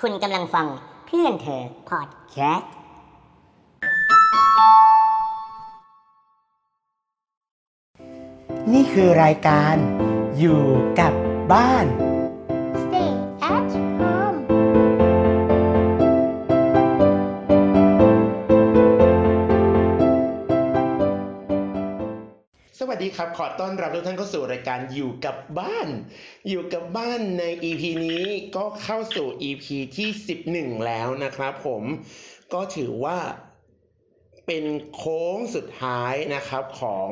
คุณกำลังฟังเพื่อนเธอพอดแคสต์นี่คือรายการอยู่กับบ้าน ครับ ขอต้อนรับทุกท่านเข้าสู่รายการอยู่กับบ้าน อยู่กับบ้านใน EP นี้ก็เข้าสู่ EP ที่ 11 แล้วนะครับผมก็ถือว่าเป็นโค้งสุดท้ายนะครับของ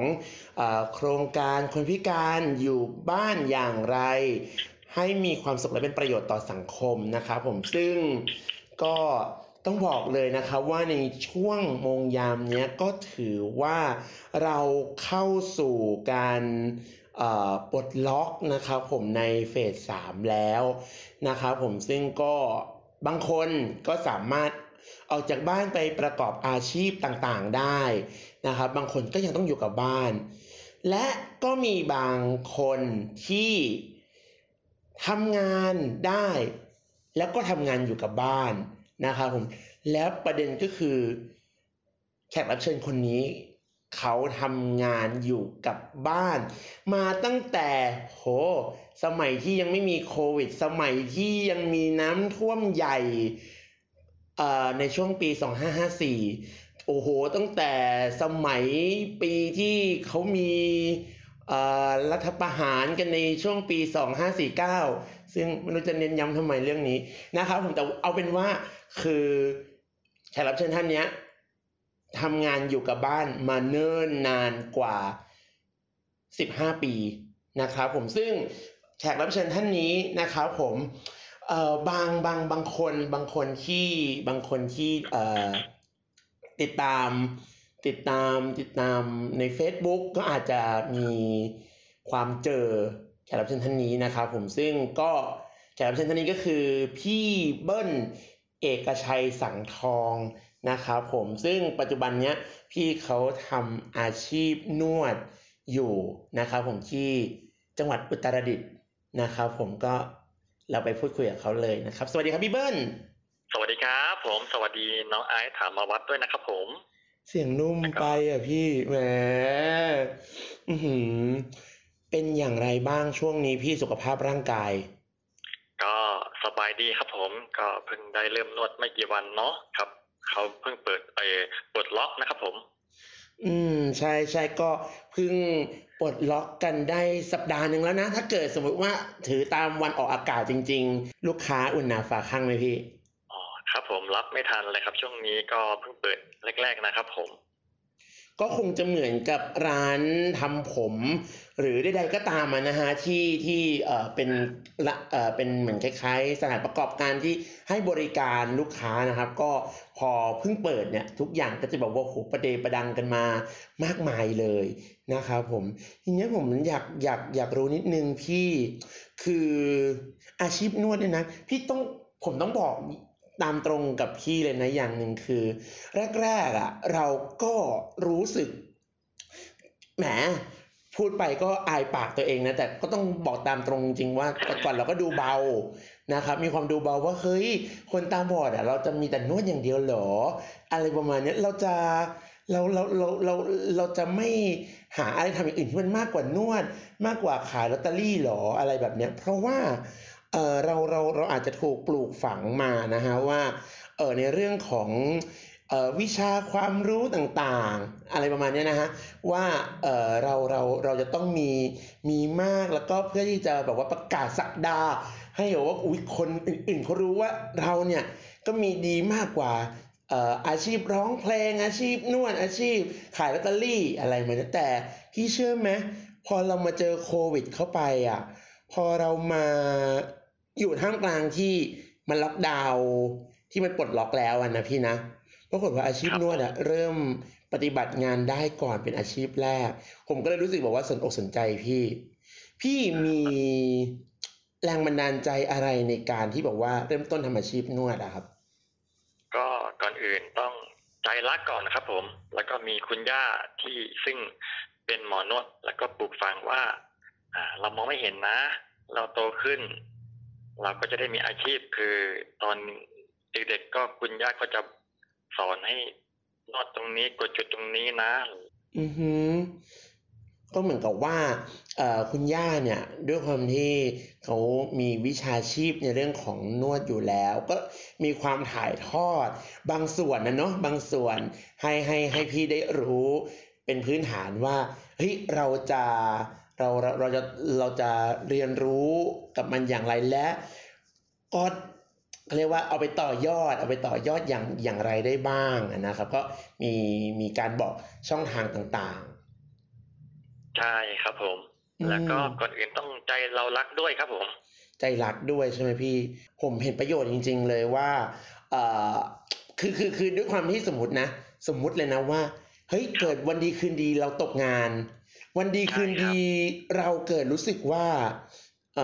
อโครงการคนพิการอยู่บ้านอย่างไร ให้มีความสุขและเป็นประโยชน์ต่อสังคมนะครับผมซึ่งก็ ต้องบอกเลยนะครับว่าในช่วงมงยามเนี้ยก็ถือว่าเราเข้าสู่การปลดล็อกนะครับผมในเฟสสามแล้วนะครับผมซึ่งก็บางคนก็สามารถออกจากบ้านไปประกอบอาชีพต่างๆได้นะครับ บางคนก็ยังต้องอยู่กับบ้าน และก็มีบางคนที่ทำงานได้ แล้วก็ทำงานอยู่กับบ้าน นะครับผมแล้วประเด็นก็คือแขกรับเชิญคนนี้เขาทำงานอยู่กับบ้าน มาตั้งแต่โหสมัยที่ยังไม่มีโควิด สมัยที่ยังมีน้ำท่วมใหญ่เอ่อในช่วงปี 2554 โอ้โห ตั้งแต่สมัยปีที่เขามี รัฐประหารกันในช่วงปี 2549 ซึ่งไม่รู้จะเน้นย้ำทำไมเรื่องนี้นะครับผมแต่เอาเป็นว่าคือแขกรับเชิญท่านเนี้ยทำงานอยู่กับบ้านมาเนิ่นนานกว่า 15 ปีนะครับผมซึ่งแขกรับเชิญท่านนี้นะครับผมเอ่อบางบางบางคนบางคนที่บางคนที่เอ่อติดตาม ติดตามติดตามใน Facebook ก็อาจจะมีความเจอแขกรับเชิญท่านนี้นะครับผมซึ่งก็แขกรับเชิญท่านนี้ก็คือพี่เบิ้ลเอกชัยสังทองนะครับผมซึ่งปัจจุบันเนี้ยพี่เขาทำอาชีพนวดอยู่นะครับผมที่จังหวัดอุตรดิตถ์นะครับผมก็เราไปพูดคุยกับเขาเลยนะครับ สวัสดีครับพี่เบิ้ลสวัสดีครับ ผมสวัสดีน้องไอซ์ถามมาวัดด้วยนะครับผม เสียงนุ่มไปอะพี่แหมอื้อหือ เป็นอย่างไรบ้างช่วงนี้พี่สุขภาพร่างกาย ก็สบายดีครับผมก็เพิ่งได้เริ่มนวดไม่กี่วันเนาะครับเขาเพิ่งเปิดไปเปิดล็อกนะครับผม อืม ใช่ใช่ก็เพิ่งปลดล็อกกันได้สัปดาห์หนึ่งแล้วนะ ถ้าเกิดสมมติว่าถือตามวันออกอากาศจริง ๆ ลูกค้าอุ่นหนาฝาข้างไหมพี่อ๋อ ครับผมรับไม่ทันเลยครับ ช่วงนี้ก็เพิ่งเปิดแรก ๆนะครับ ผม ก็คงจะเหมือนกับร้านทำผม หรือใดๆก็ตามอะนะฮะที่ที่เอ่อเป็นละเอ่อเป็นเหมือนคล้าย ๆ สถานประกอบการที่ให้บริการลูกค้านะครับ ก็พอเพิ่งเปิดเนี่ย ทุกอย่างก็จะแบบว่าโหประเดประดังกันมามากมายเลยนะครับผมทีนี้ผมอยากอยากอยากรู้นิดนึงพี่คืออาชีพนวดเนี่ยนะพี่ต้องผมต้องบอก ตามตรงกับพี่เลยนะอย่างหนึ่งคือ แรกๆอะ เราก็รู้สึกแหมพูดไปก็อายปากตัวเองนะแต่ก็ต้องบอกตามตรงจริงว่าแต่ก่อนเราก็ดูเบานะครับมีความดูเบาว่าเฮ้ยคนตาบอดอะเราจะมีแต่นวดอย่างเดียวหรอ อะไรประมาณนี้เราจะเราเราเราเราเราจะไม่หาอะไรทำอย่างอื่นที่มันมากกว่านวด มากกว่าขายลอตเตอรี่หรออะไรแบบเนี้ยเพราะว่า เออเราเราเราอาจจะถูกปลูกฝังมานะฮะว่าเออในเรื่องของเออวิชาความรู้ต่างๆ อะไรประมาณนี้นะฮะว่าเออเราเราเราจะต้องมีมีมากแล้วก็เพื่อที่จะแบบว่าประกาศสักดา ให้แบบว่าอุ้ยคนอื่นๆเขารู้ว่าเราเนี่ยก็มีดีมากกว่าอาชีพร้องเพลงอาชีพนวดอาชีพขายลอตเตอรี่อะไรเหมือนนั้นแต่พี่เชื่อไหมพอเรามาเจอโควิดเข้าไปอะพอเรามา อยู่ท่ามกลางที่มันล็อกดาวน์ที่มันปลดล็อกแล้วอะนะพี่นะปรากฏว่าอาชีพนวดอะเริ่มปฏิบัติงานได้ก่อนเป็นอาชีพแรก ผมก็เลยรู้สึกบอกว่าสนอกสนใจพี่ พี่มีแรงบันดาลใจอะไรในการที่บอกว่าเริ่มต้นทำอาชีพนวดอะครับ ก็ก่อนอื่นต้องใจรักก่อนนะครับ ผม แล้วก็มีคุณย่าที่ซึ่งเป็นหมอนวด แล้วก็ปลูกฝังว่า อ่า เรามองไม่เห็นนะ เราโตขึ้น เราก็จะได้มีอาชีพคือตอนเด็กๆก็คุณย่าก็จะสอนให้นวดตรงนี้กดจุดตรงนี้นะ อือหือก็เหมือนกับว่าเอ่อคุณย่าเนี่ย ด้วยความที่เขามีวิชาชีพในเรื่องของนวดอยู่แล้ว ก็มีความถ่ายทอด บางส่วนนะเนาะบางส่วนให้ให้ให้พี่ได้รู้เป็นพื้นฐานว่าเฮ้ยเราจะ เราเราเราจะเราจะเรียนรู้กับมันอย่างไรและก็เขาเรียกว่าเอาไปต่อยอด เอาไปต่อยอดอย่างอย่างไรได้บ้างนะครับ ก็มีมีการบอกช่องทางต่างใช่ครับผมอืมแล้วก็ก่อนอื่นต้องใจเรารักด้วยครับผมๆใจรักด้วยใช่ไหมพี่ ผมเห็นประโยชน์จริง ๆ เลยว่าเอ่อคือคือคือด้วยความที่สมมตินะ สมมุติเลยนะว่าเฮ้ยเกิดวันดีคืนดีเราตกงาน วันดีคืนดีเราเกิดรู้สึกว่าเอ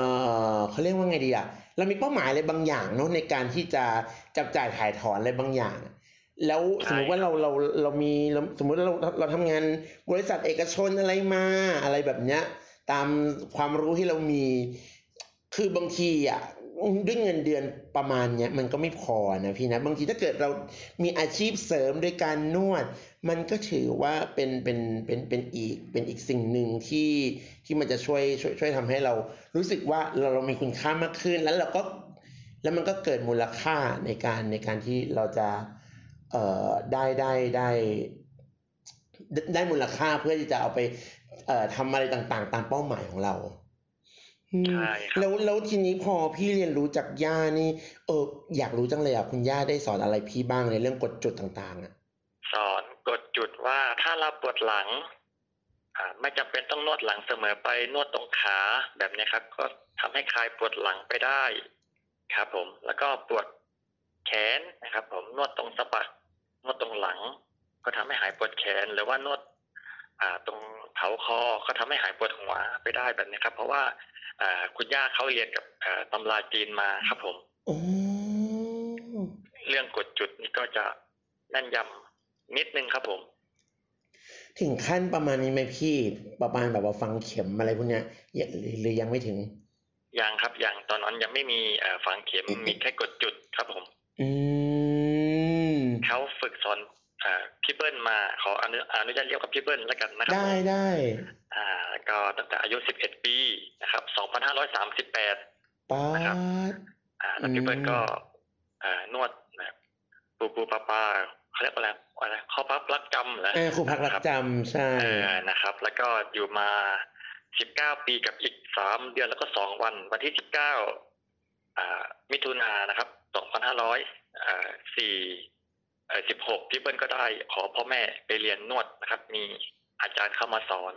อเขาเรียกว่าไงดีอะเรามีเป้าหมายอะไรบางอย่างเนาะในการที่จะจับจ่ายถ่ายถอนอะไรบางอย่าง แล้วสมมติว่าเราเราเรามีเราสมมติเราเราทำงานบริษัทเอกชนอะไรมาอะไรแบบเนี้ย ตามความรู้ที่เรามีคือบางทีอะ ด้วยเงินเดือนประมาณเนี้ยมันก็ไม่พอนะพี่นะบางทีถ้าเกิดเรามีอาชีพเสริมโดยการนวด มันก็ถือว่าเป็นเป็นเป็นเป็นอีกเป็นอีกสิ่งหนึ่งที่ที่มันจะช่วยช่วยช่วยทำให้เรารู้สึกว่าเราเรามีคุณค่ามากขึ้นแล้วเราก็แล้วมันก็เกิดมูลค่าในการในการที่เราจะเอ่อได้ได้ได้ได้ได้มูลค่าเพื่อที่จะเอาไปเอ่อทำอะไรต่างๆ ตามเป้าหมายของเรา ใช่ครับแล้วแล้วทีนี้พอพี่เรียนรู้จากย่านี่ เออ อยากรู้จังเลยอะคุณย่าได้สอนอะไรพี่บ้างในเรื่องกฎจุดต่างๆอะสอนกดจุดว่าถ้าเราปวดหลัง อ่า ไม่จำเป็นต้องนวดหลังเสมอไปนวดตรงขาแบบเนี้ยครับ ก็ทำให้คลายปวดหลังไปได้ครับผม แล้วก็ปวดแขนนะครับ ผมนวดตรงสะบักนวดตรงหลัง ก็ทำให้หายปวดแขนหรือว่านวด อ่า ตรงเผาคอก็ทำให้หายปวดหัวไปได้แบบนี้ครับ เพราะว่าอ่า คุณย่าเขาเรียนกับอ่าตำราจีนมาครับผมโอ้เรื่องกดจุดนี่ก็จะแน่นยำนิดนึงครับผม ถึงขั้นประมาณนี้ไหมพี่ ประมาณแบบว่าฟังเข็มอะไรพวกเนี้ยอย่าหรือหรือยังไม่ถึง ยังครับยังตอนนั้นยังไม่มีเอ่อฝังเข็มมีแค่กดจุดครับผม อืมเขาฝึกสอนเอ่อ พี่เบิ้ลมาขออนุอนุญาตเรียกกับพี่เบิ้ลแล้วกันนะครับได้ผมได้อ่าแล้วก็ตั้งแต่อายุ 11 ปีนะครับ 2538ป้านะครับดอ่าแล้วพี่เบิ้ลอืมก็เอ่อนวดแบบปูปูปลาปลาเขาเรียกว่าอะไรอะไรข้อพับรักจำเหรอเออครูพักรักจำใช่เออนะครับ แล้วก็อยู่มา 19 ปีกับอีก 3 เดือนแล้วก็ 2 วัน วันที่ 19อ่ามิถุนายนนะครับ 2500 อ่า4เอ่อ16พี่เบิ้ลก็ได้ขอพ่อแม่ไปเรียนนวดนะครับ มีอาจารย์เข้ามาสอน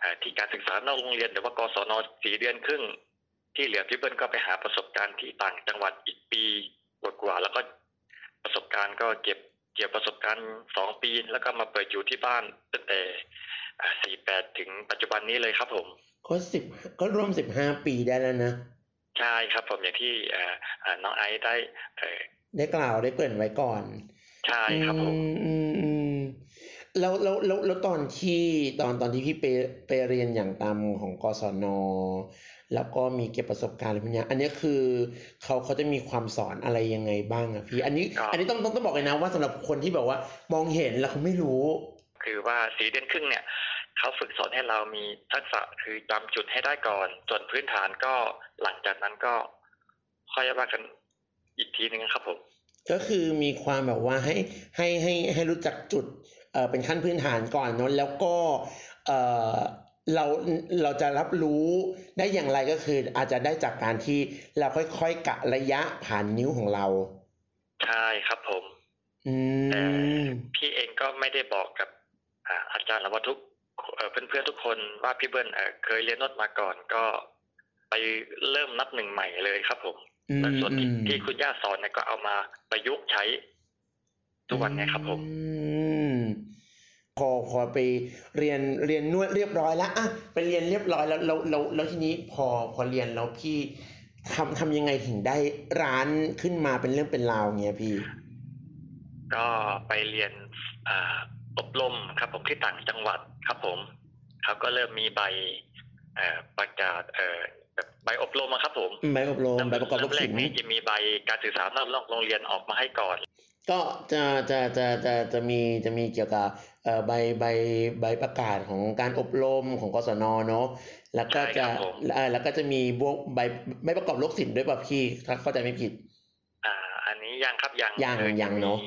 เออที่การศึกษานอกโรงเรียนหรือว่ากศนสี่เดือนครึ่ง ที่เหลือพี่เบิ้ลก็ไปหาประสบการณ์ที่ต่างจังหวัดอีกปีกว่าๆแล้วก็ประสบการณ์ก็เก็บเกี่ยวประสบการณ์สองปีแล้วก็มาเปิดอยู่ที่บ้านตั้งแต่สี่แปดถึงปัจจุบันนี้เลยครับผมก็สิบก็ร่วมสิบห้าปีได้แล้วนะ ใช่ครับผมอย่างที่เอ่อเอ่อน้องไอซ์ได้เอ่อได้กล่าวได้เกริ่นไว้ก่อน ใช่ครับผมอืมอืมอืมแล้วแล้วแล้วแล้วตอนที่ตอนตอนที่พี่ไปไปเรียนอย่างตามของกศน แล้วก็มีเก็บประสบการณ์อะไรพวกเนี้ยอันนี้คือเขาเขาจะมีความสอนอะไรยังไงบ้างอะพี่ อันนี้ครับอันนี้ต้องต้องต้องบอกเลยนะว่าสำหรับคนที่แบบว่ามองเห็นแล้วเขาไม่รู้ คือว่าสี่เดือนครึ่งเนี่ยเขาฝึกสอนให้เรามีทักษะคือจำจุดให้ได้ก่อนส่วนพื้นฐานก็หลังจากนั้นก็ค่อยว่ากันอีกทีหนึ่งครับผม ก็คือมีความแบบว่าให้ให้ให้ให้รู้จักจุดเอ่อเป็นขั้นพื้นฐานก่อนเนอะแล้วก็เอ่อเราเราจะรับรู้ได้อย่างไรก็คือ อาจจะได้จากการที่เราค่อยๆกะระยะผ่านนิ้วของเรา ใช่ครับผมอืมพี่เองก็ไม่ได้บอกกับอ่าอาจารย์หรือว่าทุกเอ่อเพื่อนๆทุกคนว่าพี่เบิ้ลเอ่อเคยเรียนนวดมาก่อนก็ไปเริ่มนับหนึ่งใหม่เลยครับผมอืม และส่วนที่อืมที่คุณย่าสอนเนี่ยก็เอามาประยุกต์ใช้ทุกวันเนี้ครับผมอืมพอพอไปเรียนเรียนนวดเรียบร้อยแล้วอะไปเรียนเรียบร้อยแล้วแล้วแล้วแล้วทีนี้พอพอเรียนแล้วพี่ทำทำยังไงถึงได้ร้านขึ้นมาเป็นเรื่องเป็นราวเงี้ยพี่ ก็ไปเรียนอ่าอบรมครับ ผมที่ต่างจังหวัดครับผมเขาก็เริ่มมีใบเอ่อประกาศเอ่อ แบบใบอบรมอะครับผมใบอบรมใบประกอบลูกเริ่มแรศิกษย์นี่จะมีใบการสื่อสารนอกโรงเรียนออกมาให้ก่อน ก็จะจะจะจะจะมีจะมีเกี่ยวกับเอ่อใบใบใบประกาศของการอบรมของกศนเนาะแล้วก็ใช่จะครับผมเอ่อแล้วก็จะมีบวกใบใบประกอบลูกศิษย์ด้วยป่ะพี่ถ้าเข้าใจไม่ผิด อ่า อันนี้ยังครับยังยังคือยังจะมีเนอะ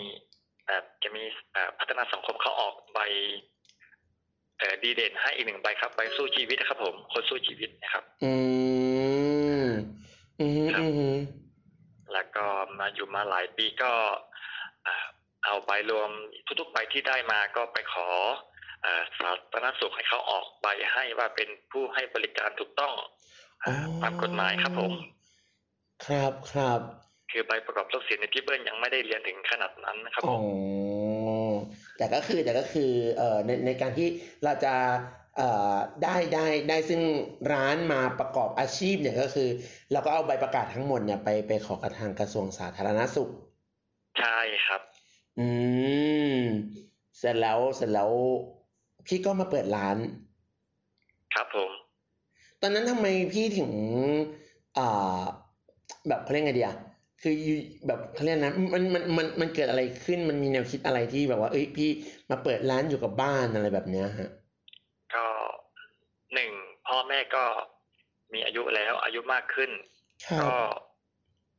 แบบจะมีเอ่อพัฒนาสังคมเขาออกใบ เออดีเด่นให้อีกหนึ่งใบครับใบสู้ชีวิตนะครับ ผม คนสู้ชีวิตนะครับ อืมอืมครับอืมแล้วก็มาอยู่มาหลายปีก็เอาใบรวมทุกๆใบที่ได้มาก็ไปขออสาธารณสุขให้เขาออกใบให้ว่าเป็นผู้ให้บริการถูกต้องตามกฎหมายครับผม ครับครับ คือใบประกอบลูกศิษย์ในยพี่เบิ้ลยังไม่ได้เรียนถึงขนาดนั้นนะครับอ๋ผอม แต่ก็คือแต่ก็คือเอ่อในในการที่เราจะเอ่อได้ได้ได้ซึ่งร้านมาประกอบอาชีพเนี่ยก็คือ เราก็เอาใบประกาศทั้งหมดเนี่ยไปไปขอกับทางกระทรวงสาธารณสุข ใช่ครับ อืม เสร็จแล้วเสร็จแล้วพี่ก็มาเปิดร้าน ครับผม ตอนนั้นทำไมพี่ถึงอ่าแบบเขาเรียกไงดีอะ คืออยู่แบบเขาเรียกนะมันมันมันมันเกิดอะไรขึ้นมันมีแนวคิดอะไรที่แบบว่า เอ้ยพี่มาเปิดร้านอยู่กับบ้านอะไรแบบเนี้ยฮะก็หนึ่งพ่อแม่ก็มีอายุแล้วอายุมากขึ้นครับก็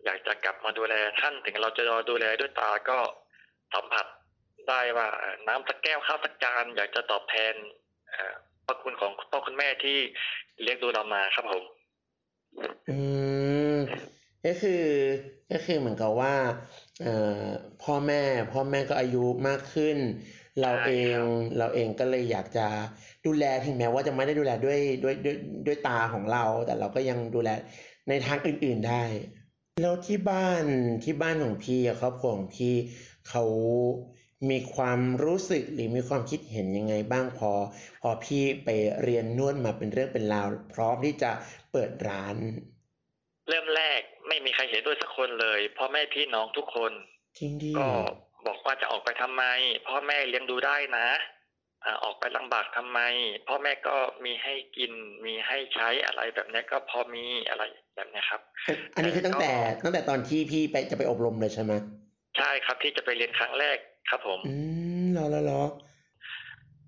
อยากจะกลับมาดูแลท่านถึงเราจะดูแลด้วยตาก็สัมผัสได้ว่าเอ่อน้ำสักแก้วข้าวสักจานอยากจะตอบแทนเอ่อพระคุณของพ่อคุณแม่ที่เลี้ยงดูเรามาครับผม อืมก็คือ ก็คือเหมือนกับว่าเอ่อพ่อแม่พ่อแม่ก็อายุมากขึ้น เราใช่เองครับเราเองก็เลยอยากจะดูแลถึงแม้ว่าจะไม่ได้ดูแลด้วยด้วยด้วยด้วยตาของเรา แต่เราก็ยังดูแลในทางอื่น ๆได้ แล้วที่บ้านที่บ้านของพี่อะครอบครัวของพี่เขามีความรู้สึกหรือมีความคิดเห็นยังไงบ้างพอ พอพี่ไปเรียนนวดมาเป็นเรื่องเป็นราว พร้อมที่จะเปิดร้าน เริ่มแรกไม่มีใครเห็นด้วยสักคนเลยพ่อแม่พี่น้องทุกคนจริงดิก็บอกว่าจะออกไปทำไม พ่อแม่เลี้ยงดูได้นะอ่าออกไปลำบากทำไม พ่อแม่ก็มีให้กินมีให้ใช้อะไรแบบนี้ก็พอมีอะไรแบบนี้ครับ อันนี้คือตั้งแต่ตั้งแต่ตอนที่พี่ไปจะไปอบรมเลยใช่ไหมใช่ครับที่จะไปเรียนครั้งแรกครับผม อืมรอรอรอ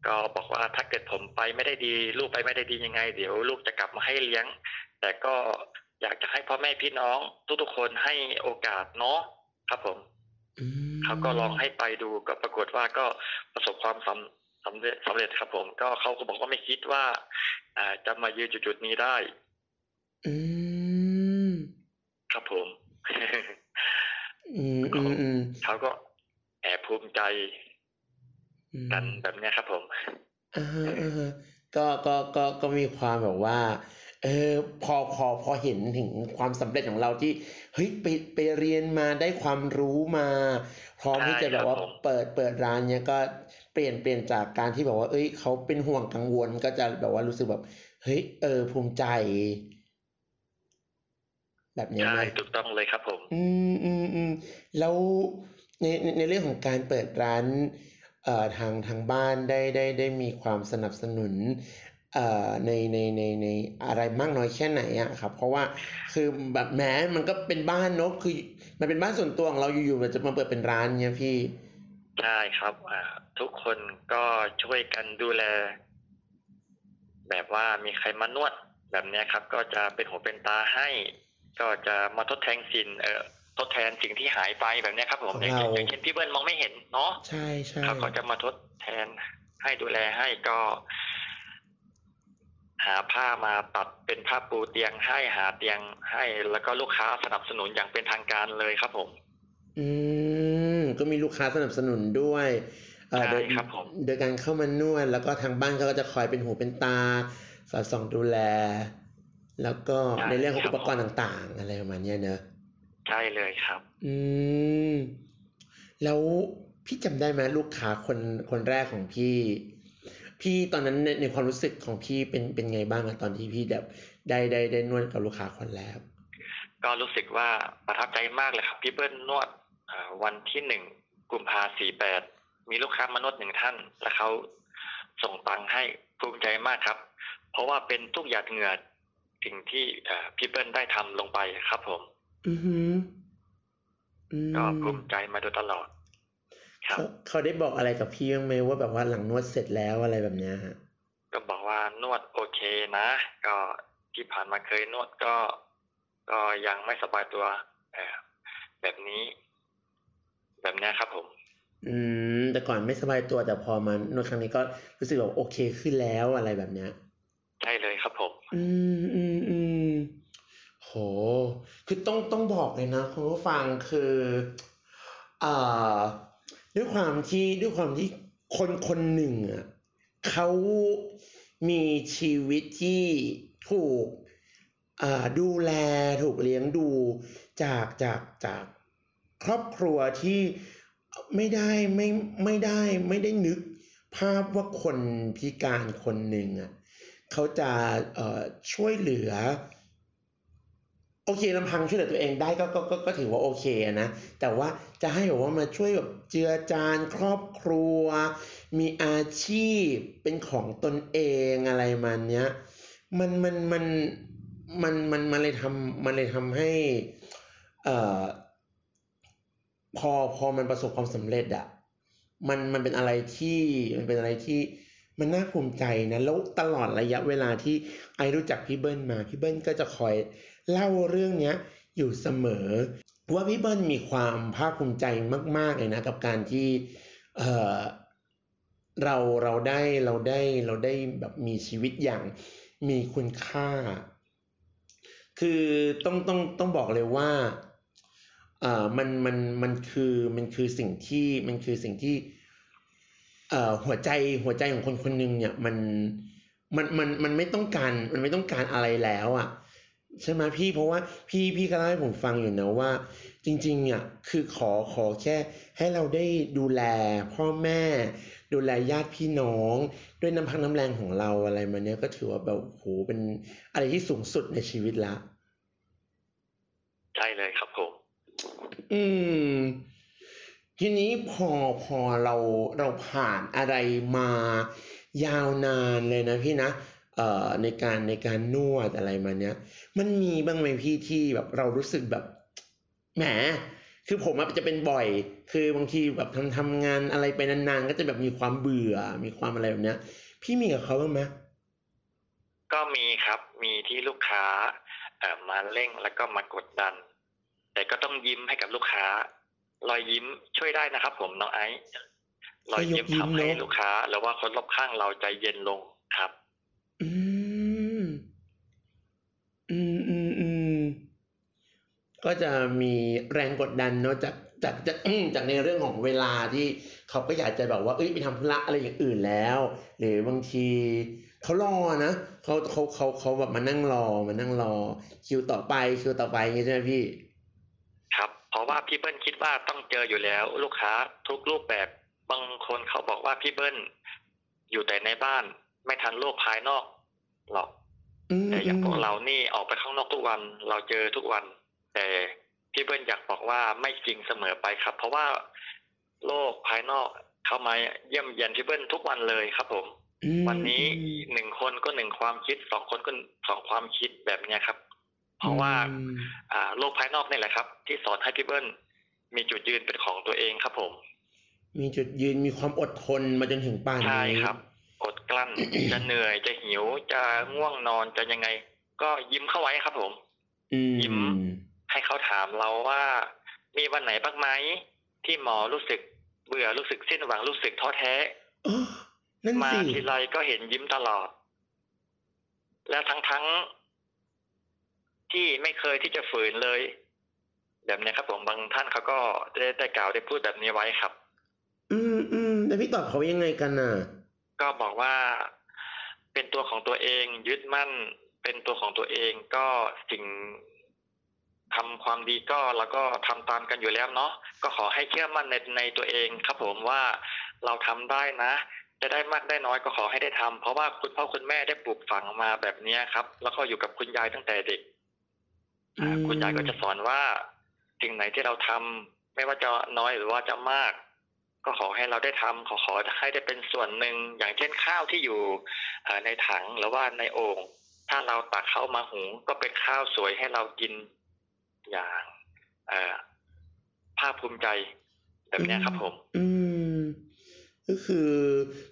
ก็บอกว่าถ้าเกิดผมไปไม่ได้ดี ลูกไปไม่ได้ดียังไง เดี๋ยว ลูกจะกลับมาให้เลี้ยง แต่ก็ อยากจะให้พ่อแม่พี่น้องทุกๆคนให้โอกาสเนาะครับผมอืมเขาก็ลองให้ไปดูก็ปรากฏว่าก็ประสบความสำสำเร็จสำเร็จครับผม ก็เขาก็บอกว่าไม่คิดว่าอ่าจะมายืนจุดๆนี้ได้ อืมครับผมอืมอืมอืมเขาก็แอบภูมิใจอืมกันแบบเนี้ยครับผมอ่าฮะอ่าฮะก็ก็ก็ก็มีความแบบว่า เออพอพอพอเห็นถึงความสำเร็จของเราที่เฮ้ยไปไปเรียนมาได้ความรู้มา พร้อมที่จะแบบว่าใช่ครับผมเปิดเปิดร้านเนี้ยก็เปลี่ยนเปลี่ยนจากการที่แบบว่า เอ้ยเขาเป็นห่วงกังวลก็จะแบบว่ารู้สึกแบบเฮ้ยเออภูมิใจ แบบเนี้ยใช่ไหมถูกต้องเลยครับผม อืมอืมอืมแล้วในในในเรื่องของการเปิดร้านเอ่อทางทางบ้านได้ได้ได้มีความสนับสนุนเอ่อ ในในในในอะไรมากน้อยแค่ไหนอะครับ เพราะว่าคือแบบแม้มันก็เป็นบ้านเนอะคือ มันเป็นบ้านส่วนตัวของเราอยู่ๆมันจะมาเปิดเป็นร้านเนี่ยพี่ใช่ครับอ่าทุกคนก็ช่วยกันดูแล แบบว่ามีใครมานวดแบบเนี้ยครับ ก็จะเป็นหูเป็นตาให้ ก็จะมาทดแทนสินเอ่อทดแทนสิ่งที่หายไปแบบเนี้ยครับผมของอย่างเช่นเราอย่างเช่นพี่เบิ้ลมองไม่เห็นเนาะใช่ใช่เขาก็จะมาทดแทนให้ดูแลให้ก็ หาผ้ามาตัดเป็นผ้าปูเตียงให้หาเตียงให้ แล้วก็ลูกค้าสนับสนุนอย่างเป็นทางการเลยครับผม อืมก็มีลูกค้าสนับสนุนด้วยเอ่อใช่โดยครับผมโดยการเข้ามานวดแล้วก็ทางบ้านเขาก็จะคอยเป็นหูเป็นตา สอดส่องดูแล แล้วก็ในเรื่องของอุปกรณ์ต่างๆ อะไรประมาณเนี้ยเนอะใช่เลยครับ อืม แล้วพี่จำได้ไหมลูกค้าคนคนแรกของพี่ พี่ตอนนั้นในในความรู้สึกของพี่เป็นเป็นไงบ้างอะตอนที่พี่แบบได้ได้ได้นวดกับลูกค้าคนแรก ก็รู้สึกว่าประทับใจมากเลยครับพี่เบิ้ลนวดอ่าวันที่หนึ่งกุมภาสี่แปดมีลูกค้ามานวดหนึ่งท่าน แล้วเขาส่งตังค์ให้ภูมิใจมากครับ เพราะว่าเป็นทุกหยาดเหงื่อสิ่งที่เอ่อพี่เบิ้ลได้ทำลงไปครับผม อือหืออืมก็ภูมิใจมาโดยตลอด ครับเขาเขาได้บอกอะไรกับพี่บ้างไหมว่าแบบว่าหลังนวดเสร็จแล้วอะไรแบบเนี้ยฮะก็บอกว่านวดโอเคนะ ก็ที่ผ่านมาเคยนวดก็ ก็ยังไม่สบายตัวเอ่อแบบนี้ แบบเนี้ยครับผม อืม แต่ก่อนไม่สบายตัวแต่พอมานวดครั้งนี้ก็รู้สึกแบบโอเคขึ้นแล้วอะไรแบบเนี้ยใช่เลยครับผม อืมอืมอืมโห คือต้องต้องบอกเลยนะคุณผู้ฟังคืออ่า ด้วยความที่ด้วยความที่คนคนหนึ่งอะเขามีชีวิตที่ถูกดูแลถูกเลี้ยงดูจากจากจากครอบครัวที่ไม่ได้ไม่ไม่ได้ไม่ได้นึกภาพว่าคนพิการคนหนึ่งอะเขาจะช่วยเหลือ โอเคลำพังช่วยเหลือตัวเองได้ก็ก็ก็ก็ถือว่าโอเคนะแต่ว่าจะให้แบบว่ามาช่วยแบบเจือจานครอบครัว มีอาชีพเป็นของตนเองอะไรมันเนี้ยมันมันมันมันมันมันเลยทำมันเลยทำให้เอ่อพอพอมันประสบความสำเร็จอะมันมันเป็นอะไรที่มันเป็นอะไรที่มันน่าภูมิใจนะแล้วตลอดระยะเวลาที่ไอรู้จักพี่เบิ้ลมาพี่เบิ้ลก็จะคอย เล่าเรื่องนี้อยู่เสมอ ว่าพี่เบิ้ลมีความภาคภูมิใจมาก ๆ เลยนะ กับการที่เออเราเราได้เราได้เราได้แบบมีชีวิตอย่างมีคุณค่า คือต้องต้องต้องบอกเลยว่าเอ่อมันมันมันคือมันคือสิ่งที่มันคือสิ่งที่เอ่อหัวใจหัวใจของคนคนหนึ่งเนี่ยมันมันมันมันไม่ต้องการมันไม่ต้องการอะไรแล้วอะ ใช่ไหมพี่เพราะว่าพี่พี่ก็เล่าให้ผมฟังอยู่นะว่า จริงๆอะคือขอขอแค่ให้เราได้ดูแลพ่อแม่ ดูแลญาติพี่น้อง ด้วยน้ำพักน้ำแรงของเราอะไรมาเนี้ยก็ถือว่าแบบโหเป็นอะไรที่สูงสุดในชีวิตละใช่เลยครับผมอืม ทีนี้พอพอเราเราผ่านอะไรมายาวนานเลยนะพี่นะ เอ่อในการในการนวดอะไรมาเนี้ย มันมีบ้างไหมพี่ที่แบบเรารู้สึกแบบแหมคือผมอะจะเป็นบ่อย คือบางทีแบบทำทำงานอะไรไปนานๆก็จะแบบมีความเบื่อ มีความอะไรแบบเนี้ย พี่มีกับเขาบ้างไหมก็มีครับมีที่ลูกค้าเอ่อมาเร่งแล้วก็มากดดัน แต่ก็ต้องยิ้มให้กับลูกค้า รอยยิ้มช่วยได้นะครับ ผมน้องไอซ์รอยยิ้มทำให้ลูกค้าหรือว่าคนรอบข้างเราใจเย็นลงครับ อืม อืมอืมอืม ก็จะมีแรงกดดันเนาะจากจากจากจากในเรื่องของเวลาที่เขาก็อยากจะแบบว่าเอ้ยไปทำธุระอะไรอย่างอื่นแล้ว หรือบางทีเขารอนะเขาเขาเขาเขาแบบมานั่งรอมานั่งรอ คิวต่อไปคิวต่อไปอย่างงี้ใช่ไหมพี่ ครับเพราะว่าพี่เบิ้ลคิดว่าต้องเจออยู่แล้ว ลูกค้าทุกรูปแบบบางคนเขาบอกว่าพี่เบิ้ลอยู่แต่ในบ้านไม่ทันโลกภายนอกหรอกแต่อย่างพวกเรานี่ออกไปข้างนอกทุกวัน เราเจอทุกวัน แต่พี่เบิ้ลอยากบอกว่าไม่จริงเสมอไปครับ เพราะว่าโลกภายนอกเข้ามาเยี่ยมเยียนพี่เบิ้ลทุกวันเลยครับ ผมอืมวันนี้หนึ่งคนก็หนึ่งความคิดสองคนก็สองความคิดแบบเนี้ยครับ เพราะว่าอืมอ่า โลกภายนอกนี่แหละครับ ที่สอนให้พี่เบิ้ลมีจุดยืนเป็นของตัวเองครับ ผม มีจุดยืนมีความอดทนมาจนถึงป่านนี้ใช่ครับ อดกลั้นจะเหนื่อยจะหิวจะง่วงนอนจะยังไง ก็ยิ้มเข้าไว้ครับ ผมอืมยิ้ม ให้เขาถามเราว่า มีวันไหนบ้างไหมที่หมอรู้สึกเบื่อรู้สึกสิ้นหวังรู้สึกท้อแท้อ๋อนั่นมาสิทีไรก็เห็นยิ้มตลอด แล้วทั้งทั้งๆที่ไม่เคยที่จะฝืนเลย แบบเนี้ยครับผมบางท่านเขาก็ได้ได้กล่าวได้พูดแบบนี้ไว้ครับ อืมอืมแต่พี่ตอบเขายังไงกันน่ะ ก็บอกว่าเป็นตัวของตัวเองยึดมั่นเป็นตัวของตัวเองก็สิ่ง ทำความดีก็แล้วก็ทำตามกันอยู่แล้วเนาะก็ขอให้เชื่อมั่นในในตัวเองครับผมว่าเราทำได้นะจะได้มากได้น้อยก็ขอให้ได้ทำเพราะว่าคุณพ่อคุณแม่ได้ปลูกฝังมาแบบเนี้ยครับ แล้วก็อยู่กับคุณยายตั้งแต่เด็กอืมคุณยายก็จะสอนว่าสิ่งไหนที่เราทำไม่ว่าจะน้อยหรือว่าจะมาก ก็ขอให้เราได้ทำขอขอให้ได้เป็นส่วนหนึ่งอย่างเช่นข้าวที่อยู่เอ่อในถังหรือว่าในโอ่งถ้าเราตักข้าวมาหุงก็เป็นข้าวสวยให้เรากิน อย่างเอ่อภาคภูมิใจแบบเนี้ยครับผม อืม ก็คือ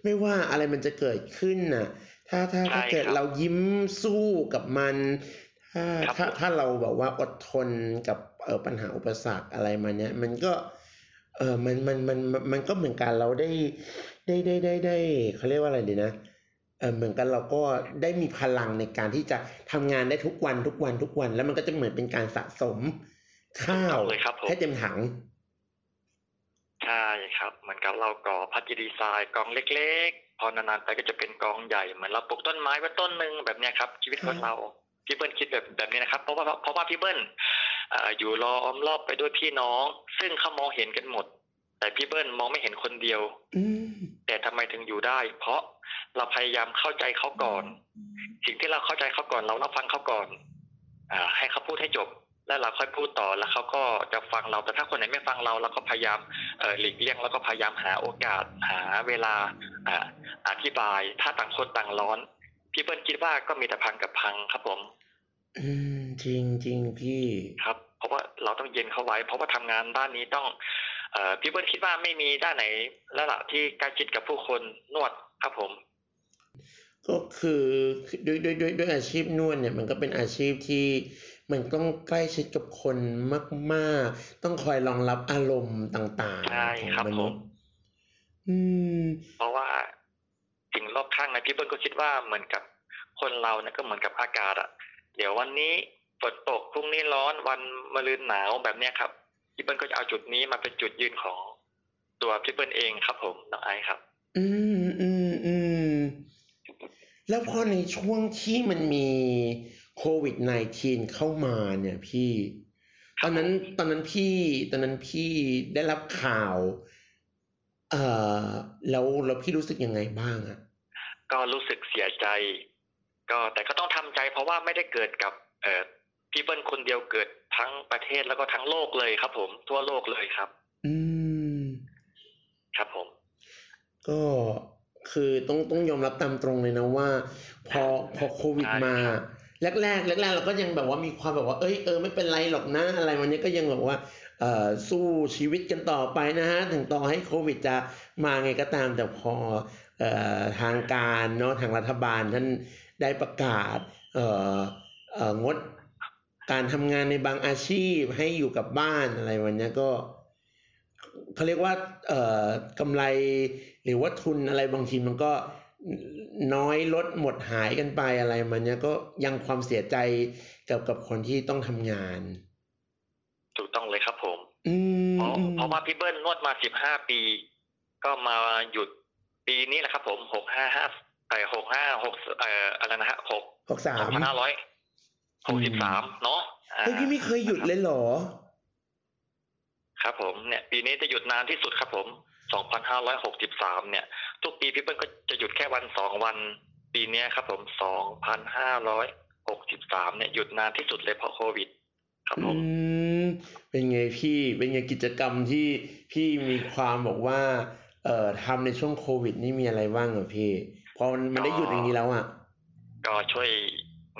ไม่ว่าอะไรมันจะเกิดขึ้นน่ะ ถ้าถ้าใช่ถ้าเกิดครับเรายิ้มสู้กับมัน ถ้าครับถ้าผมถ้าเราแบบว่าอดทนกับเออปัญหาอุปสรรคอะไรมาเนี้ยมันก็ เออมันมันมันมันมันก็เหมือนกันเราได้ได้ได้ได้ได้เขาเรียกว่าอะไรดีนะ เออเหมือนกันเราก็ได้มีพลังในการที่จะทำงานได้ทุกวันทุกวันทุกวัน แล้วมันก็จะเหมือนเป็นการสะสมข้าวถูกต้องเลยครับผมให้เต็มถังใช่ครับ เหมือนกับเราก่อพัฒดีไซน์กองเล็ก ๆ พอนานๆไปก็จะเป็นกองใหญ่เหมือนเราปลูกต้นไม้ไว้ต้นหนึ่งแบบเนี้ยครับ ชีวิตคนเราพี่เบิ้ลคิดแบบแบบนี้นะครับ เพราะว่าเพราะว่าพี่เบิ้ลเอ่ออยู่ล้อมรอบไปด้วยพี่น้อง ซึ่งเขามองเห็นกันหมด แต่พี่เบิ้ลมองไม่เห็นคนเดียวอืมแต่ทำไมถึงอยู่ได้ เพราะเราพยายามเข้าใจเขาก่อน สิ่งที่เราเข้าใจเขาก่อน เรารับฟังเขาก่อน อ่า ให้เขาพูดให้จบ แล้วเราค่อยพูดต่อแล้วเขาก็จะฟังเราแต่ถ้าคนไหนไม่ฟังเราเราก็พยายามเอ่อหลีกเลี่ยงแล้วก็พยายามหาโอกาส หาเวลาอ่าอธิบาย ถ้าต่างคนต่างร้อนพี่เปิ้ลคิดว่าก็มีแต่พังกับพังครับผม อืมจริงจริงพี่ครับ เพราะว่าเราต้องเย็นเข้าไว้ เพราะว่าทำงานด้านนี้ต้องเอ่อ พี่เบิ้ลคิดว่าไม่มีด้านไหนแล้วล่ะที่ใกล้ชิดกับผู้คนนวดครับผม ก็คือด้วยด้วยด้วยด้วยอาชีพนวดเนี่ยมันก็เป็นอาชีพที่มันต้องใกล้ชิดกับคนมาก ๆ ต้องคอยรองรับอารมณ์ต่างใช่ๆของครับมนุษผมย์อืม เพราะว่าสิ่งรอบข้างในพี่เปิ้ลก็คิดว่าเหมือนกับคนเราเนี่ยก็เหมือนกับอากาศอะเดี๋ยววันนี้ฝนตกพรุ่งนี้ร้อนวันมะรืนหนาวแบบเนี้ยครับ พี่เปิ้ลก็จะเอาจุดนี้มาเป็นจุดยืนของตัวพี่เปิ้ลเองครับผมน้องไอซ์ครับ อืมอืมอืมแล้วพอในช่วงที่มันมีโควิด -19 เข้ามาเนี่ยพี่ ตอนนั้นตอนนั้นพี่ ตอนนั้นพี่ได้รับข่าว เอ่อแล้วแล้วพี่รู้สึกยังไงบ้างอะก็รู้สึกเสียใจ ก็แต่ก็ต้องทำใจเพราะว่าไม่ได้เกิดกับ เอ่อ พี่เปิ้ลคนเดียวเกิดทั้งประเทศแล้วก็ทั้งโลกเลยครับ ผมทั่วโลกเลยครับ อืม ครับผม ก็คือต้องต้องยอมรับตามตรงเลยนะว่า พอพอโควิดใช่มาครับแรกแรกแรกแรกๆเราก็ยังแบบว่ามีความแบบว่า เอ้ยเออไม่เป็นไรหรอกนะอะไรวันนี้ก็ยังแบบว่าเอ่อสู้ชีวิตกันต่อไปนะฮะถึงต่อให้โควิดจะมาไงก็ตามแต่พอเอ่อทางการเนาะทางรัฐบาลท่านได้ประกาศเอ่อเอ่องด การทำงานในบางอาชีพให้อยู่กับบ้านอะไรวันเนี้ยก็เขาเรียกว่าเอ่อกำไรหรือว่าทุนอะไรบางทีมันก็น้อยลดหมดหายกันไปอะไรมันเนี้ยก็ยังความเสียใจกับกับคนที่ต้องทำงาน ถูกต้องเลยครับผมอืมเพราะอืมเพราะว่าพี่เบิ้ลนวดมาสิบห้าปี ก็มาหยุดปีนี้แหละครับผมหกห้าห้าเอ่อหกห้าหกเอ่ออะไรนะฮะหกหกสาสอมงพันห้าร้อย หกสิบสามเนาะอ่าเฮ้ยพี่ไม่เคยหยุดเลยเหรอ ครับผมเนี่ย ปีนี้จะหยุดนานที่สุดครับผมสองพันห้าร้อยหกสิบสามเนี่ย ทุกปีพี่เปิ้ลก็จะหยุดแค่วันสองวัน ปีเนี้ยครับผมสองพันห้าร้อยหกสิบสามเนี่ยหยุดนานที่สุดเลยเพราะโควิด ครับผอืมมเป็นไงพี่เป็นไงกิจกรรมที่พี่มีความบอกว่า เอ่อทำในช่วงโควิด นี่มีอะไรบ้างเหรอพี่พอมันมันได้หยุดอย่างนี้แล้วอะก็ช่วย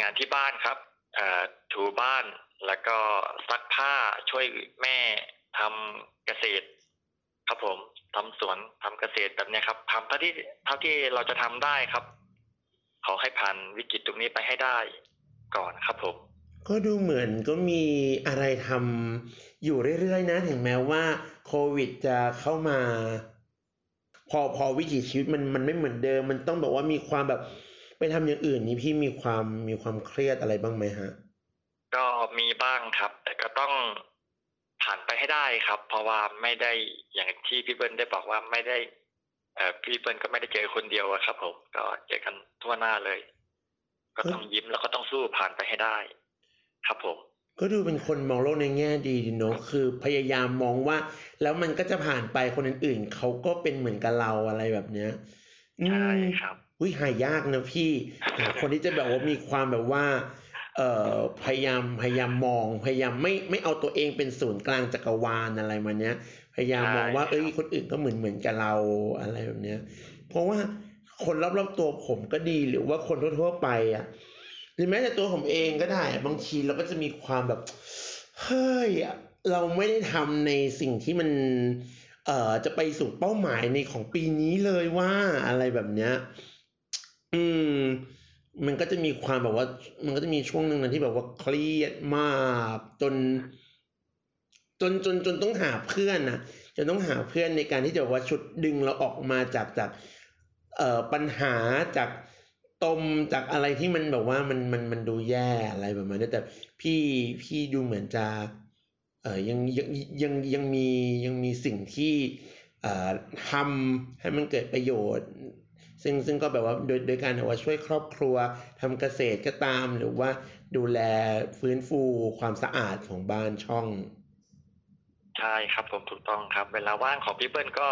งานที่บ้านครับเอ่อ ถูบ้านแล้วก็ซักผ้าช่วยแม่ทำเกษตร ครับผมทำสวนทำเกษตรแบบนี้ครับทำเท่าที่เท่าที่เราจะทำได้ครับ ขอให้ผ่านวิกฤตตรงนี้ไปให้ได้ก่อนครับผมก็ดูเหมือนก็มีอะไรทำอยู่เรื่อยๆนะ ถึงแม้ว่าโควิดจะเข้ามา พอพอวิถีชีวิตมันมันไม่เหมือนเดิม มันต้องแบบว่ามีความแบบ ไปทำอย่างอื่นนี่พี่มีความมีความเครียดอะไรบ้างไหมฮะ ก็มีบ้างครับ แต่ก็ต้องผ่านไปให้ได้ครับ เพราะว่าไม่ได้อย่างที่พี่เบิ้ลได้บอกว่าไม่ได้เอ่อพี่เบิ้ลก็ไม่ได้เจอคนเดียวอะครับ ผมก็เจอกันทั่วหน้าเลย ก็ต้องยิ้มแล้วก็ต้องสู้ผ่านไปให้ได้ ครับผม ก็ดูเป็นคนมองโลกในแง่ดีดีเนอะคือพยายามมองว่า แล้วมันก็จะผ่านไปคนอื่นๆเขาก็เป็นเหมือนกับเราอะไรแบบเนี้ยอืใช่มครับ อุ้ยหายากนะพี่หาคนที่จะแบบว่ามีความแบบว่าเอ่อพยายามพยายามมอง พยายามไม่ไม่เอาตัวเองเป็นศูนย์กลางจักรวาลอะไรมาเนี้ย พยายามมองว่าใช่ครับเอ้ยคนอื่นก็เหมือนเหมือนกับเราอะไรแบบเนี้ย เพราะว่าคนรอบๆตัวผมก็ดีหรือว่าคนทั่วๆไปอะหรือแม้แต่ตัวผมเองก็ได้ บางทีเราก็จะมีความแบบเฮ้ยเราไม่ได้ทำในสิ่งที่มัน เอ่อจะไปสู่เป้าหมายในของปีนี้เลยว่าอะไรแบบเนี้ย อืม มันก็จะมีความแบบว่า มันก็จะมีช่วงหนึ่งนะที่แบบว่าเครียดมากจน จนจนจนต้องหาเพื่อนนะจนต้องหาเพื่อนในการที่จะแบบว่าชุดดึงเราออกมาจากจาก เอ่อปัญหาจากตมจากอะไรที่มันแบบว่ามันมันมันดูแย่อะไรประมาณนี้แต่พี่พี่ดูเหมือนจะ เอ่อยังยังยังยังมียังมีสิ่งที่เอ่อทำให้มันเกิดประโยชน์ ซึ่งซึ่งก็แบบว่าโดยโดยการแบบว่าช่วยครอบครัวทำเกษตรก็ตาม หรือว่าดูแลฟื้นฟูความสะอาดของบ้านช่อง ใช่ครับผมถูกต้องครับ เวลาว่างของพี่เบิ้ลก็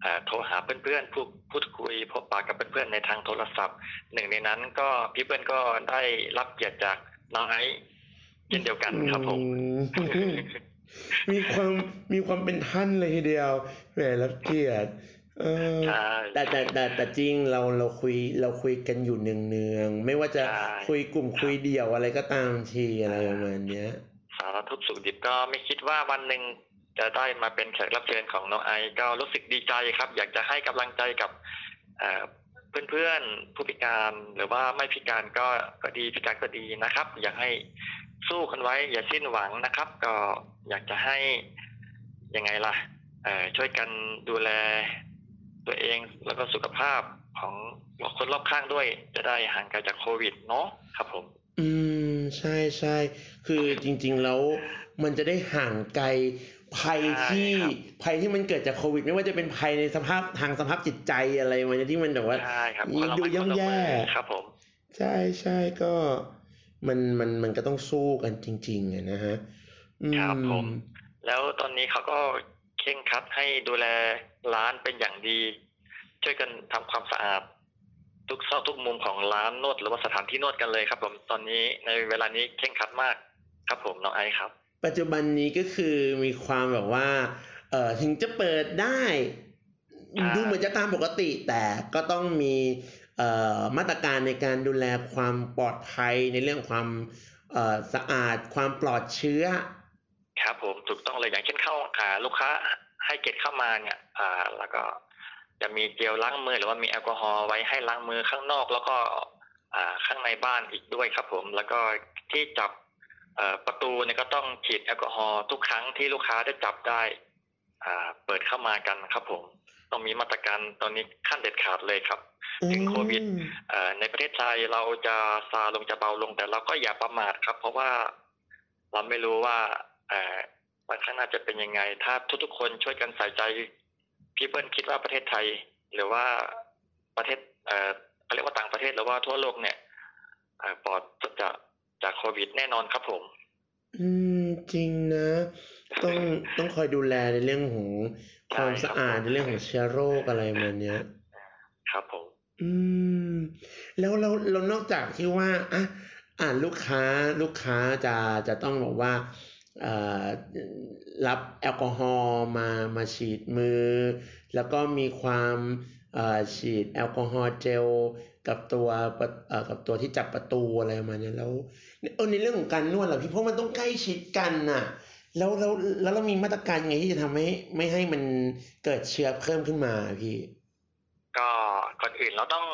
เอ่อโทรหาเพื่อนๆพูดพูดคุยพบปะกับเพื่อนๆในทางโทรศัพท์ หนึ่งในนั้นก็พี่เบิ้ลก็ได้รับเกียรติจากน้องไอซ์เช่นเดียวกันครับผมอืมมีความมีความเป็นท่านเลยทีเดียวแหมรับเกียรติ เออใช่แต่แต่แต่แต่จริงเราเราคุยเราคุยกันอยู่เนืองๆไม่ว่าจะใช่คุยกลุ่มคุยเดี่ยวอะไรก็ตามทีอะไรประมาณเนี้ยสารทุกข์สุขดิบก็ไม่คิดว่าวันหนึ่งจะได้มาเป็นแขกรับเชิญของน้องไอซ์ก็รู้สึกดีใจครับ อยากจะให้กำลังใจกับเอ่อเพื่อนๆผู้พิการหรือว่าไม่พิการก็ก็ดีพิการก็ดีนะครับ อยากให้สู้กันไว้ อย่าสิ้นหวังนะครับ ก็อยากจะให้ยังไงล่ะเอ่อช่วยกันดูแล ตัวเองแล้วก็สุขภาพของคนรอบข้างด้วย จะได้ห่างไกลจากโควิดเนาะครับผม อืมใช่ใช่คือจริง ๆ แล้วมันจะได้ห่างไกลภัยที่ใช่ครับภัยที่มันเกิดจากโควิด ไม่ว่าจะเป็นภัยในสภาพทางสภาพจิตใจอะไรมันยที่มันแบบว่าใช่ครับดูคนละไม้คนละย่ำมืแย่อครับผม ใช่ใช่ก็มันมันมันก็ต้องสู้กันจริงๆอะนะฮะอืครับผม แล้วตอนนี้เขาก็เข่งครัดให้ดูแล ร้านเป็นอย่างดี ช่วยกันทำความสะอาด ทุกซอกทุกมุมของร้านนวดหรือว่าสถานที่นวดกันเลยครับ ผมตอนนี้ในเวลานี้เข่งครัดมากครับ ผมน้องไอซ์ครับ ปัจจุบันนี้ก็คือมีความแบบว่า เอ่อถึงจะเปิดได้อ่าดูเหมือนจะตามปกติแต่ก็ต้องมีเอ่อมาตรการในการดูแลความปลอดภัยในเรื่องความเอ่อสะอาดความปลอดเชื้อ ครับผมถูกต้องเลยอย่างเช่นเข้าอ่าลูกค้า ให้เกตเข้ามาเนี่ยอ่าแล้วก็จะมีเจลล้างมือหรือว่ามีแอลกอฮอล์ไว้ให้ล้างมือข้างนอก แล้วก็อ่าข้างในบ้านอีกด้วยครับผม แล้วก็ที่จับเอ่อประตูเนี่ยก็ต้องฉีดแอลกอฮอล์ทุกครั้งที่ลูกค้าได้จับได้อ่าเปิดเข้ามากันครับผมต้องมีมาตรการตอนนี้ขั้นเด็ดขาดเลยครับ ถึงโควิดเอ่อในประเทศไทยเราจะซาลงจะเบาลงแต่เราก็อย่าประมาทครับ เพราะว่าเราไม่รู้ว่าเอ่อ วันข้างหน้าจะเป็นยังไง ถ้าทุกๆ คนช่วยกันใส่ใจ พี่เปิ้ลคิดว่าประเทศไทย หรือว่าประเทศเอ่อเขาเรียกว่าต่างประเทศหรือว่าทั่วโลกเนี่ยเอ่อปลอดจากจากโควิดแน่นอนครับผม อืมจริงนะ ต้องต้องคอยดูแลในเรื่องของความใช่ครับสะอาดในเรื่องของเชื้อโรคอะไรประมาณเนี้ย ครับผม อืม แล้วเราเรานอกจากที่ว่าอะอ่านลูกค้าลูกค้าจะจะต้องบอกว่าเอ่อ รับแอลกอฮอล์มามาฉีดมือ แล้วก็มีความเอ่อฉีดแอลกอฮอล์เจลกับตัวประเอ่อกับตัวที่จับประตูอะไรประมาณเนี้ยแล้วเออในเรื่องของการนวดเหรอพี่เพราะมันต้องใกล้ชิดกันน่ะแล้วแล้วแล้วเรามีมาตรการยังไงที่จะทำให้ไม่ให้มันเกิดเชื้อเพิ่มขึ้นมาพี่ ก็ก่อนอื่นเราต้อง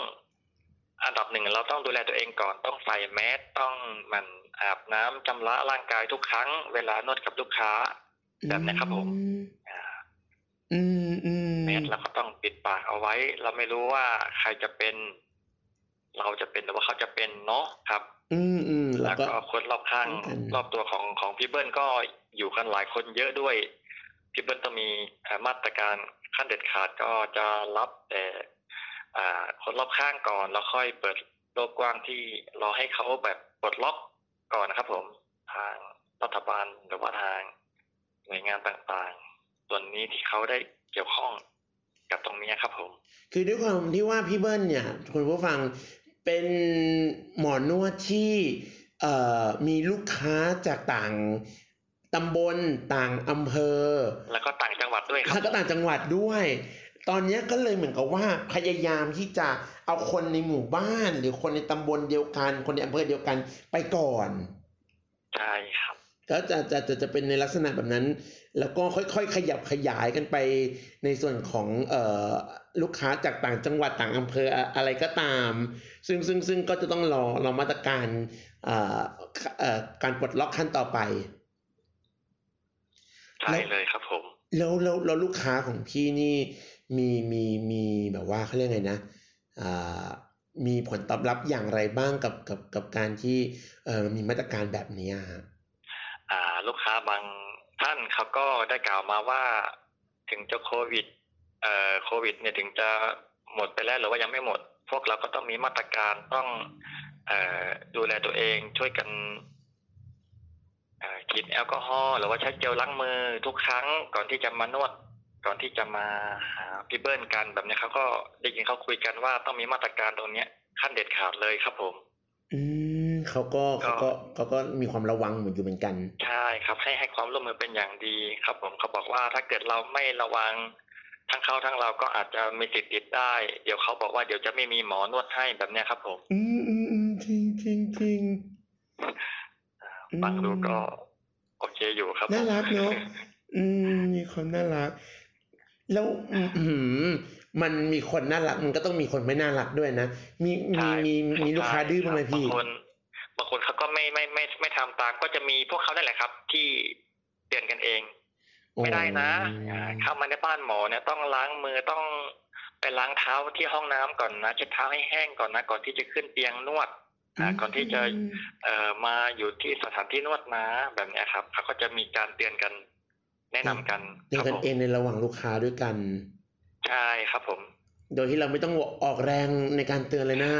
อันดับหนึ่งเราต้องดูแลตัวเองก่อนต้องใส่แมสต้องหมันอาบน้ำชำระร่างกายทุกครั้ง เวลานวดกับลูกค้าแบบนี้ครับผมอ่าอืมอืมแมสเราก็ต้องปิดปากเอาไว้ เราไม่รู้ว่าใครจะเป็น เราจะเป็นหรือว่าเขาจะเป็นเนาะครับ อืมอืมแล้แล้ววก็ก็คนรอบข้างป้องกันรอบตัวของของพี่เบิ้ลก็อยู่กันหลายคนเยอะด้วยพี่เบิ้ลต้องมีเอ่อมาตรการขั้นเด็ดขาดก็จะรับแต่อ่า คนรอบข้างก่อนแล้วค่อยเปิดโลกกว้างที่รอให้เขาแบบปลดล็อกก่อนนะครับผมทางรัฐบาลหรือว่าทางหน่วยงานต่างๆ ส่วนนี้ที่เขาได้เกี่ยวข้องกับตรงนี้ครับผม คือด้วยความที่ว่าพี่เบิ้ลเนี่ยคุณผู้ฟังเป็นหมอนวดที่เอ่อมีลูกค้าจากต่างตำบลต่างอำเภอ แล้วก็ต่างจังหวัดด้วยครัแล้วก็ต่างจังหวัดด้วย ตอนเนี้ยก็เลยเหมือนกับว่าพยายามที่จะเอาคนในหมู่บ้าน หรือคนในตำบลเดียวกัน คนในอำเภอเดียวกันไปก่อนใช่ครับ ก็จะจะจะจะเป็นในลักษณะแบบนั้น แล้วก็ค่อยๆ ขยับขยายกันไปในส่วนของเอ่อลูกค้าจากต่างจังหวัดต่างอำเภออะอะไรก็ตาม ซึ่งซึ่งซึ่งก็จะต้องรอรอมาตรการเอ่อเอ่อการปลดล็อกขั้นต่อไปใช่เลยครับผมแล้วแล้วแล้วลูกค้าของพี่นี่ มีมีมีแบบว่าเขาเรียกไงนะอ่ามีผลตอบรับอย่างไรบ้างกับกับกับการที่เอ่อมีมาตรการแบบนี้อ่าลูกค้าบางท่านเขาก็ได้กล่าวมาว่าถึงจะโควิดเอ่อโควิด เนี่ยถึงจะหมดไปแล้วหรือว่ายังไม่หมด พวกเราก็ต้องมีมาตรการต้องเอ่อดูแลตัวเองช่วยกันเอ่อฉีดแอลกอฮอล์หรือว่าใช้เจลล้างมือทุกครั้งก่อนที่จะมานวด ก่อนที่จะมาหาพี่เบิ้ลกันแบบเนี้ยเขาก็ได้ยินเขาคุยกันว่าต้องมีมาตรการตรงเนี้ยขั้นเด็ดขาดเลยครับผม อืมเขาก็เขาก็เขาก็มีความระวังเหมือนอยู่เหมือนกัน ใช่ครับให้ให้ความร่วมมือเป็นอย่างดีครับ ผมเขาบอกว่าถ้าเกิดเราไม่ระวังทั้งเขาทั้งเราก็อาจจะมีสิทธิ์ติดได้ เดี๋ยวเขาบอกว่าเดี๋ยวจะไม่มีหมอนวดให้แบบเนี้ยครับ ผม อืมอืมอืมจริงจริงจริงอืมฟังดูก็โอเคอยู่ครับผมน่ารักเนอะอืมมีความน่ารัก แล้วอืมอืมมันมีคนน่ารัก มันก็ต้องมีคนไม่น่ารักด้วยนะ มีมีใช่มีมีลูกค้าดื้อบ้างไหมใช่พี่บางคนบางคนเขาก็ไม่ไม่ไม่ไม่ทำตามก็จะมีพวกเขานั่นแหละครับ ที่เตือนกันเอง ไม่ได้นะอ่าเข้ามาในบ้านหมอเนี่ยต้องล้างมือต้องไปล้างเท้าที่ห้องน้ำก่อนนะเช็ดเท้าให้แห้งก่อนนะก่อนที่จะขึ้นเตียงนวดอ่าก่อนที่จะเอ่อมาอยู่ที่สถานที่นวดนะแบบเนี้ยครับเขาก็จะมีการเตือนกัน แนะนำกันเตือนครับกันผมเองในระหว่างลูกค้าด้วยกัน ใช่ครับผม โดยที่เราไม่ต้องออกแรงในการเตือนเลยนะ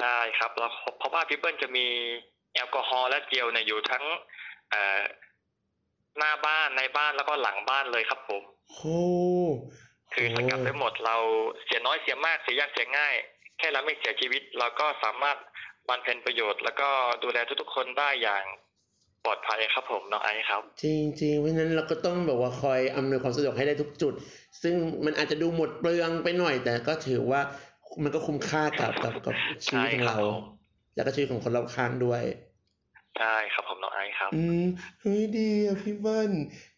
ใช่ครับแล้วเพราะว่าพี่เปิ้ลจะมีแอลกอฮอล์และเจลเนี่ยอยู่ทั้งเอ่อหน้าบ้านในบ้านแล้วก็หลังบ้านเลยครับผมโหคือสกัดไว้หมดเราเสียน้อยเสียมากเสียยากเสียง่าย แค่เราไม่เสียชีวิต เราก็สามารถบำเพ็ญประโยชน์ แล้วก็ดูแลทุกๆคนได้อย่าง ปลอดภัยครับผมน้องไอซ์ครับ จริงจริงเพราะฉะนั้นเราก็ต้องแบบว่าคอยอำนวยความสะดวกให้ได้ทุกจุด ซึ่งมันอาจจะดูหมดเปลืองไปหน่อย แต่ก็ถือว่ามันก็คุ้มค่ากับกับกับชีวิตของเราใช่ครับผมแล้วก็ชีวิตของคนรอบข้างด้วยใช่ครับผมน้องไอซ์ครับ อืมเฮ้ยดีอะพี่เบิ้ล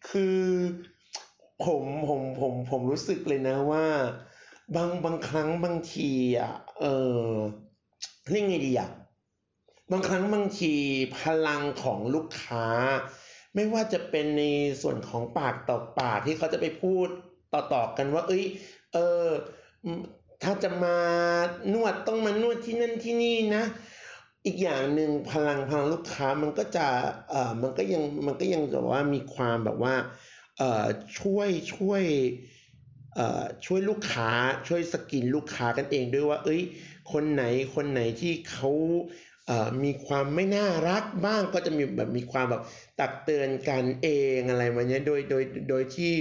คือผมผมผมผมรู้สึกเลยนะว่า บางบางครั้งบางทีอะเออเรียกไงดีอะ บางครั้งบางทีพลังของลูกค้า ไม่ว่าจะเป็นในส่วนของปากต่อปากที่เขาจะไปพูดต่อๆกันว่า เอ้ย เออ ถ้าจะมานวดต้องมานวดที่นั่นที่นี่นะ อีกอย่างหนึ่งพลังพลังลูกค้ามันก็จะเออมันก็ยังมันก็ยังแบบว่ามีความแบบว่าเออช่วยช่วยเออช่วยลูกค้าช่วยสกรีนลูกค้ากันเองด้วยว่า เอ้ย คนไหนคนไหนที่เขา มีความไม่น่ารักบ้างก็จะมีแบบมีความแบบตักเตือนกันเองอะไรมาเนี้ยโดยโดยโดยที่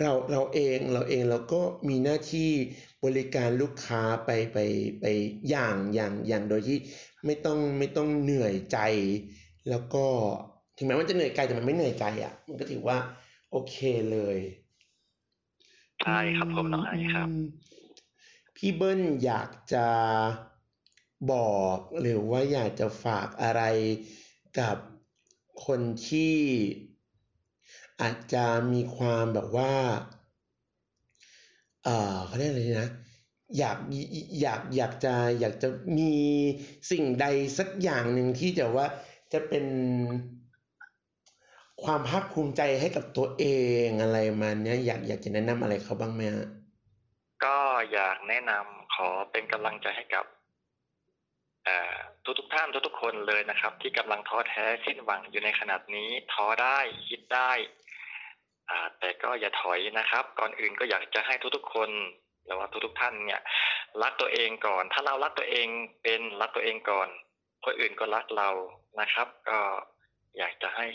เราเราเองเราเองเราก็มีหน้าที่บริการลูกค้าไปไปไปอย่างอย่างอย่างโดยที่ไม่ต้องไม่ต้องเหนื่อยใจ แล้วก็ถึงแม้มันจะเหนื่อยกายแต่มันไม่เหนื่อยใจอะ มันก็ถือว่า โอเคเลยใช่ครับผมน้องไอซ์ครับมพี่เบิ้ลอยากจะ บอกหรือว่าอยากจะฝากอะไรกับคนที่ อาจจะมีความแบบว่า เออเขาเรียกอะไรนะอยากอยากอยากจะอยากจะมีสิ่งใดสักอย่างหนึ่งที่จะว่าจะเป็นความภาคภูมิใจให้กับตัวเองอะไรมาเนี้ยอยากอยากจะแนะนำอะไรเขาบ้างไหมฮะก็อยากแนะนำขอเป็นกำลังใจให้กับ ทุกทุกๆท่านทุกทุกๆคนเลยนะครับ ที่กำลังท้อแท้สิ้นหวังอยู่ในขนาดนี้ท้อได้คิดได้แต่ก็อย่าถอยนะครับ ก่อนอื่นก็อยากจะให้ทุกๆคนหรือว่าทุกๆท่านเนี่ยรักตัวเองก่อน ถ้าเรารักตัวเองเป็นรักตัวเองก่อนคนอื่นก็รักเรานะครับ ก็อยากจะให้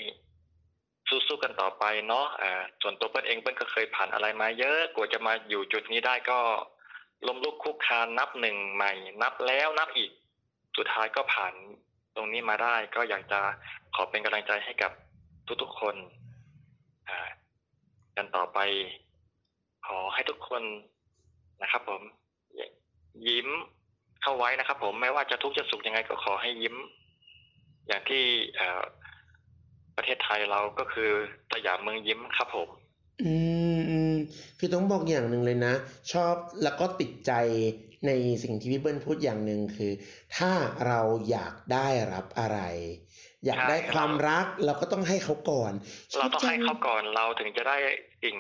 สู้ๆกันต่อไปเนาะอ่าส่วนตัวเปิ้ลเองเปิ้ลก็เคยผ่านอะไรมาเยอะกว่าจะมาอยู่จุดนี้ได้ก็ล้มลุกคุกคานนับหนึ่งใหม่ นับแล้วนับอีก สุดท้ายก็ผ่านตรงนี้มาได้ ก็อยากจะขอเป็นกำลังใจให้กับทุกๆคนกันต่อไป ขอให้ทุกคนนะครับผมยิ้มเข้าไว้นะครับ ผมไม่ว่าจะทุกข์จะสุขยังไงก็ขอให้ยิ้ม อย่างที่ประเทศไทยเราก็คือสยามเมืองยิ้มครับผม อืมอืมคือต้องบอกอย่างหนึ่งเลยนะ ชอบแล้วก็ติดใจ ในสิ่งที่พี่เบิ้ลพูดอย่างหนึ่งคือ ถ้าเราอยากได้รับอะไร อยากได้ใช่ครับความรักเราก็ต้องให้เขาก่อน เราต้องให้ชบจัเขาก่อนเราถึงจะได้สิ่ง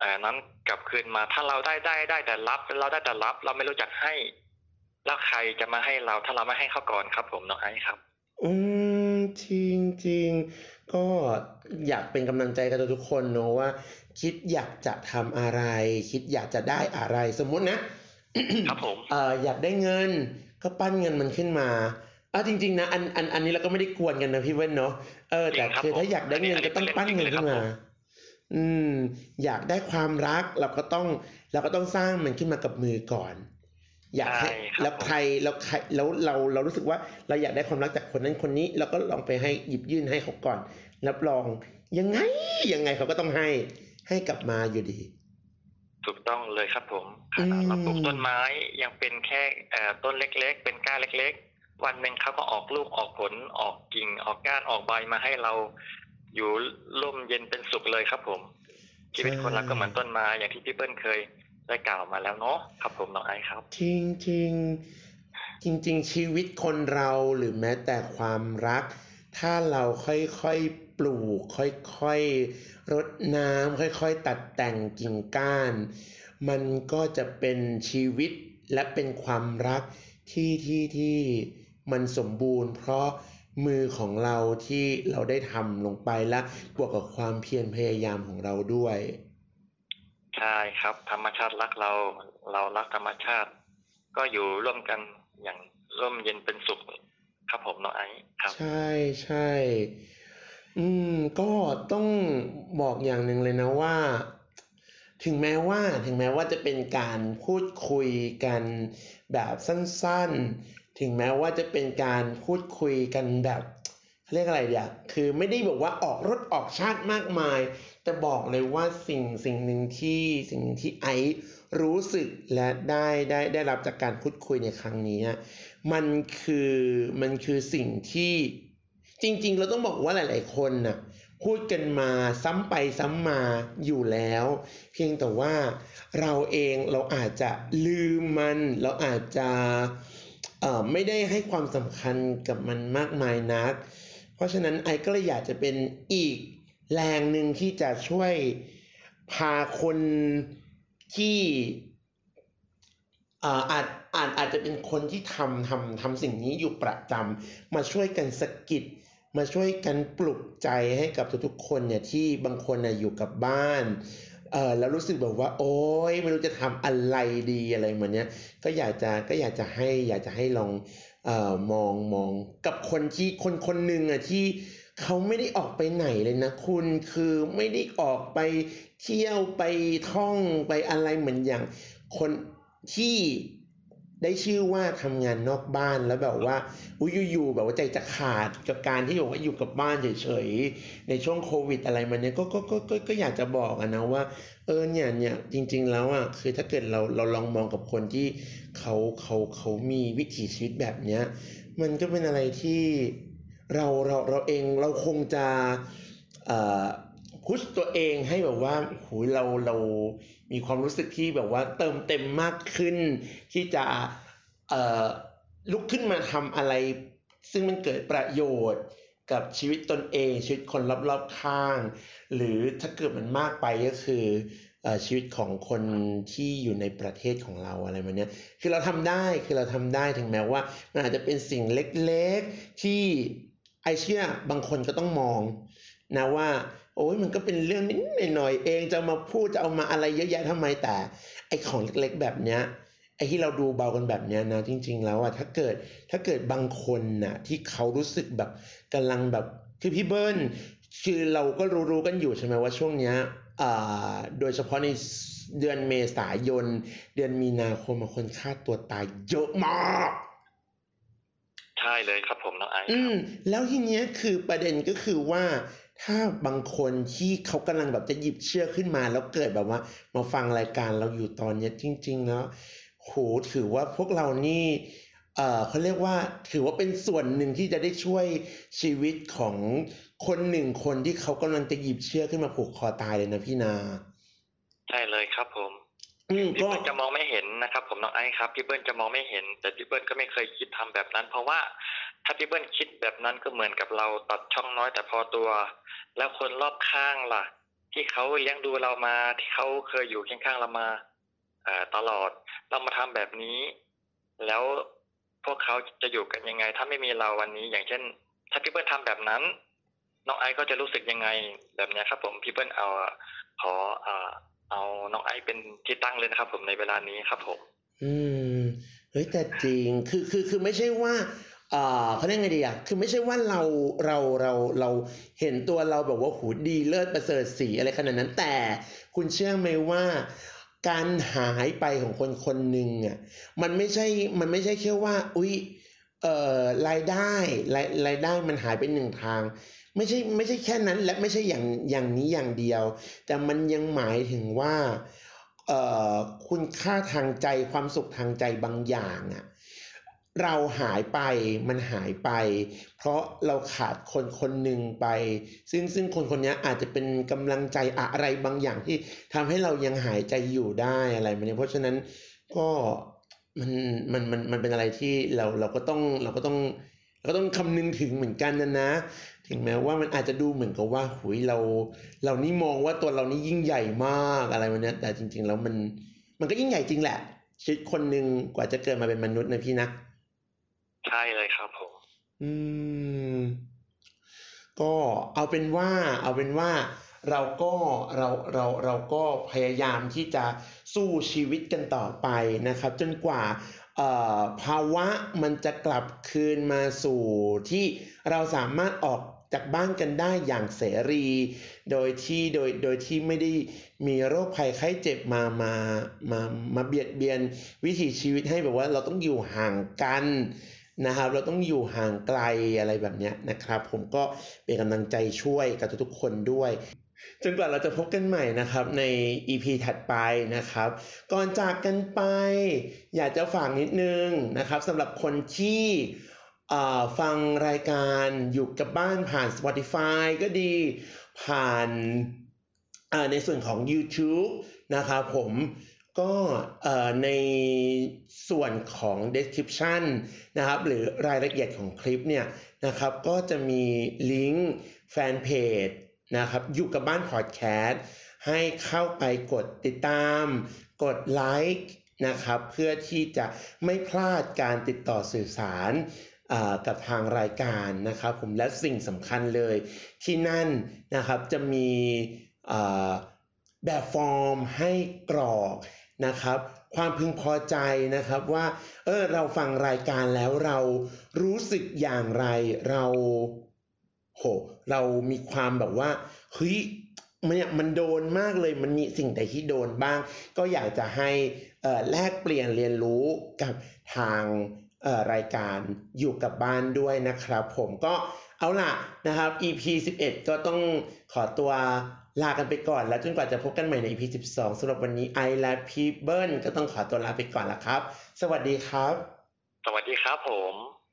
เอ่อนั้นกลับคืนมา ถ้าเราได้ได้ได้แต่รับ เราได้แต่รับ เราไม่รู้จักให้ แล้วใครจะมาให้เราถ้าเราไม่ให้เขาก่อนครับ ผมน้องไอซ์ครับ อืมจริงจริงก็อยากเป็นกำลังใจกับทุกๆคนเนอะว่า คิดอยากจะทำอะไร คิดอยากจะได้อะไรสมมุตินะ ครับผมเอ่ออยากได้เงินก็ปั้นเงินมันขึ้นมาอะจริง ๆ นะอันอันอันนี้เราก็ไม่ได้กวนกันนะพี่เว้นเนาะเออแต่จริงครับคือถ้าผมอยากได้เงินอันนี้ก็ต้องปั้นเงินขึ้นมาอันนี้อืม อยากได้ความรักเราก็ต้องเราก็ต้องสร้างมันขึ้นมากับมือก่อน อยากให้ใช่ครับแล้วใครแล้วใครแล้วเราเรารู้สึกว่าเราอยากได้ความรักจากคนนั้นคนนี้ เราก็ลองไปให้หยิบยื่นให้เขาก่อนรับรองยังไงยังไงเขาก็ต้องให้ให้กลับมาอยู่ดี ถูกต้องเลยครับผมอืมเราปลูกต้นไม้ยังเป็นแค่เอ่อต้นเล็ก ๆ เป็นก้านเล็ก ๆ วันหนึ่งเขาก็ออกลูกออกผลออกกิ่งออกก้านออกใบมาให้เราอยู่ร่มเย็นเป็นสุขเลยครับผมชีวิตคนเราก็เหมือนต้นไม้อย่างที่พี่เปิ้ลเคยได้กล่าวมาแล้วเนาะครับผมน้องไอซ์ครับจริงจริงจริงจริง ๆ ชีวิตคนเราหรือแม้แต่ความรัก ถ้าเราค่อยๆปลูก ค่อยๆ รดน้ำค่อยๆ ตัดแต่งกิ่งก้าน มันก็จะเป็นชีวิตและเป็นความรักที่ที่ที่มันสมบูรณ์ เพราะมือของเราที่เราได้ทำลงไปและบวกกับความเพียรพยายามของเราด้วย ใช่ครับ ธรรมชาติรักเรา เรารักธรรมชาติ ก็อยู่ร่วมกันอย่างร่มเย็นเป็นสุขครับผมน้องไอซ์ครับ ใช่ใช่ อืม ก็ต้องบอกอย่างหนึ่งเลยนะว่า ถึงแม้ว่าถึงแม้ว่าจะเป็นการพูดคุยกันแบบสั้นๆ ถึงแม้ว่าจะเป็นการพูดคุยกันแบบเขาเรียกอะไรเดียวคือไม่ได้บอกว่าออกรถออกชาติมากมาย แต่บอกเลยว่าสิ่งสิ่งหนึ่งที่สิ่งหนึ่งที่ไอซ์รู้สึกและได้ได้ได้รับจากการพูดคุยในครั้งนี้ มันคือมันคือสิ่งที่ จริงๆ เราต้องบอกว่าหลาย ๆ คนน่ะพูดกันมาซ้ำไปซ้ำมาอยู่แล้ว เพียงแต่ว่าเราเองเราอาจจะลืมมัน เราอาจจะเอ่อไม่ได้ให้ความสำคัญกับมันมากมายนัก เพราะฉะนั้นไอก็เลยอยากจะเป็นอีกแรงหนึ่งที่จะช่วยพาคนที่ อาจอาจอาจจะเป็นคนที่ทำทำทำสิ่งนี้อยู่ประจำมาช่วยกันสะกิดมาช่วยกันปลุกใจให้กับทุกๆคนเนี่ยที่บางคนน่ะอยู่กับบ้านเออแล้วรู้สึกแบบว่า โอ๊ยไม่รู้จะทำอะไรดีอะไรเหมือนเนี้ยก็อยากจะก็อยากจะให้อยากจะให้ลองเอ่อมองมองกับคนที่คนคนหนึ่งอะที่เขาไม่ได้ออกไปไหนเลยนะคุณคือไม่ได้ออกไปเที่ยวไปท่องไปอะไรเหมือนอย่างคน ที่ได้ชื่อว่าทำงานนอกบ้านแล้วแบบว่าอุ้ยอยู่ๆแบบว่าใจจะขาดกับการที่บอกว่าอยู่กับบ้านเฉยๆในช่วงโควิดอะไรมันเนี่ยก็ก็ก็ก็ก็อยากจะบอกนะว่าเออเนี่ยเนี่ยจริง ๆ แล้วอะคือถ้าเกิดเราเราลองมองกับคนที่เขาเขาเขามีวิถีชีวิตแบบเนี้ยมันก็เป็นอะไรที่เราเราเราเองเราคงจะเอ่อ พุชตัวเองให้แบบว่าโหยเราเรามีความรู้สึกที่แบบว่าเติมเต็มมากขึ้น ที่จะเอ่อลุกขึ้นมาทำอะไร ซึ่งมันเกิดประโยชน์กับชีวิตตนเอง ชีวิตคนรอบๆข้าง หรือถ้าเกิดมันมากไปก็คือชีวิตของคนที่อยู่ในประเทศของเราอะไรแบบเนี้ยคือเราทำได้คือเราทำได้ถึงแม้ว่า มันอาจจะเป็นสิ่งเล็กๆที่ไอเชื่อบางคนก็ต้องมองนะว่า โอ้ยมันก็เป็นเรื่องนิดหน่อยๆเองจะเอามาพูดจะเอามาอะไรเยอะแยะทำไมแต่ ไอของเล็กๆแบบเนี้ยไอที่เราดูเบากันแบบเนี้ยนะจริง ๆ แล้วอะถ้าเกิดถ้าเกิดบางคนน่ะที่เขารู้สึกแบบกำลังแบบคือพี่เบิ้ลคือเราก็รู้ๆกันอยู่ใช่ไหมว่าช่วงเนี้ยอ่าโดยเฉพาะในเดือนเมษายน เดือนมีนาคมอะคนฆ่าตัวตายเยอะมากใช่เลยครับผมน้องไอซ์อืครัมบแล้วทีเนี้ยคือประเด็นก็คือว่า ถ้าบางคนที่เขากำลังแบบจะหยิบเชือกขึ้นมา แล้วเกิดแบบว่า มาฟังรายการเราอยู่ตอนเนี้ยจริงๆแล้วโหถือว่าพวกเรานี่เอ่อเขาเรียกว่าถือว่าเป็นส่วนหนึ่งที่จะได้ช่วยชีวิตของคนหนึ่งคนที่เขากำลังจะหยิบเชือกขึ้นมาผูกคอตายเลยนะพี่นาใช่เลยครับผมอืมพี่ก็เปิ้ลจะมองไม่เห็นนะครับ ผมน้องไอซ์ครับพี่เปิ้ลจะมองไม่เห็น แต่พี่เปิ้ลก็ไม่เคยคิดทำแบบนั้น เพราะว่า ถ้าพี่เปิ้ลคิดแบบนั้นก็เหมือนกับเราตัดช่องน้อยแต่พอตัว แล้วคนรอบข้างล่ะ ที่เขาเลี้ยงดูเรามาที่เขาเคยอยู่เคียงข้างเรามาตลอดเรามาทำแบบนี้ แล้วพวกเขาจะอยู่กันยังไง ถ้าไม่มีเราวันนี้ อย่างเช่น ถ้าพี่เปิ้ลทำแบบนั้น น้องไอซ์ก็จะรู้สึกยังไงแบบนี้ครับ ผมพี่เปิ้ลเอาขอเอ่อเอาน้องไอซ์เป็นที่ตั้งเลยนะครับ ผมในเวลานี้ครับผม อืมเฮ้ยแต่จริงคือคือคือไม่ใช่ว่า เขาเรียกไงดีอะคือไม่ใช่ว่าเราเราเราเราเห็นตัวเราแบบว่าหูดีเลิศประเสริฐสีอะไรขนาดนั้นแต่คุณเชื่อไหมว่าการหายไปของคนคนหนึ่งอะมันไม่ใช่มันไม่ใช่แค่ว่าอุ๊ยเอ่อรายได้รายรายได้มันหายไปหนึ่งทาง ไม่ใช่ไม่ใช่แค่นั้นและไม่ใช่อย่างอย่างนี้อย่างเดียว แต่มันยังหมายถึงว่าเอ่อคุณค่าทางใจความสุขทางใจบางอย่างอะ เราหายไปมันหายไป เพราะเราขาดคนคนหนึ่งไป ซึ่งซึ่งคนคนนี้อาจจะเป็นกำลังใจอะไรบางอย่างที่ทำให้เรายังหายใจอยู่ได้อะไรแบบนี้เพราะฉะนั้นก็มันมันมันมันเป็นอะไรที่เราเราก็ต้องเราก็ต้องเราก็ต้องคำนึงถึงเหมือนกันนะนะ ถึงแม้ว่ามันอาจจะดูเหมือนกับว่าหุยเราเรานี่มองว่าตัวเรานี่ยิ่งใหญ่มากอะไรวันนี้ยแต่จริง ๆ แล้วมันมันก็ยิ่งใหญ่จริงแหละชีวิตคนหนึ่งกว่าจะเกิดมาเป็นมนุษย์นะพี่นะ ใช่เลยครับผม อืม ก็เอาเป็นว่า เอาเป็นว่าเราก็เราเราเราก็พยายามที่จะสู้ชีวิตกันต่อไปนะครับ จนกว่าภาวะมันจะกลับคืนมาสู่ที่เราสามารถออกจากบ้านกันได้อย่างเสรี โดยที่โดยโดยที่ไม่ได้มีโรคภัยไข้เจ็บมามามามาเบียดเบียนวิถีชีวิตให้แบบว่าเราต้องอยู่ห่างกัน นะครับ เราต้องอยู่ห่างไกลอะไรแบบนี้นะครับ ผมก็เป็นกำลังใจช่วยกับทุกๆคนด้วยจนกว่าเราจะพบกันใหม่นะครับใน EP ถัดไปนะครับ ก่อนจากกันไป อยากจะฝากนิดนึงนะครับสำหรับคนที่ฟังรายการอยู่กับบ้านผ่าน Spotify ก็ดีผ่านในส่วนของ YouTube นะครับผม ก็เอ่อในส่วนของ description นะครับหรือรายละเอียดของคลิปเนี่ยนะครับก็จะมีลิงก์แฟนเพจนะครับอยู่กับบ้านพอดแคสต์ให้เข้าไปกดติดตาม กดไลค์นะครับเพื่อที่จะไม่พลาดการติดต่อสื่อสารอ่ากับทางรายการนะครับผมและสิ่งสำคัญเลยที่นั่นนะครับจะมีอ่าแบบฟอร์มให้กรอก นะครับ ความพึงพอใจนะครับว่าเออเราฟังรายการแล้วเรารู้สึกอย่างไรเราโหเรามีความแบบว่าเฮ้ยมันเนี่ยมันโดนมากเลยมันมีสิ่งใดที่โดนบ้าง ก็อยากจะให้แลกเปลี่ยนเรียนรู้กับทางรายการอยู่กับบ้านด้วยนะครับ ผมก็เอาล่ะนะครับ EP 11 ก็ต้องขอตัว ลากันไปก่อนแล้วจนกว่าจะพบกันใหม่ใน EP 12สำหรับวันนี้ไอและพีเบิลก็ต้องขอตัวลาไปก่อนละครับ สวัสดีครับ สวัสดีครับผม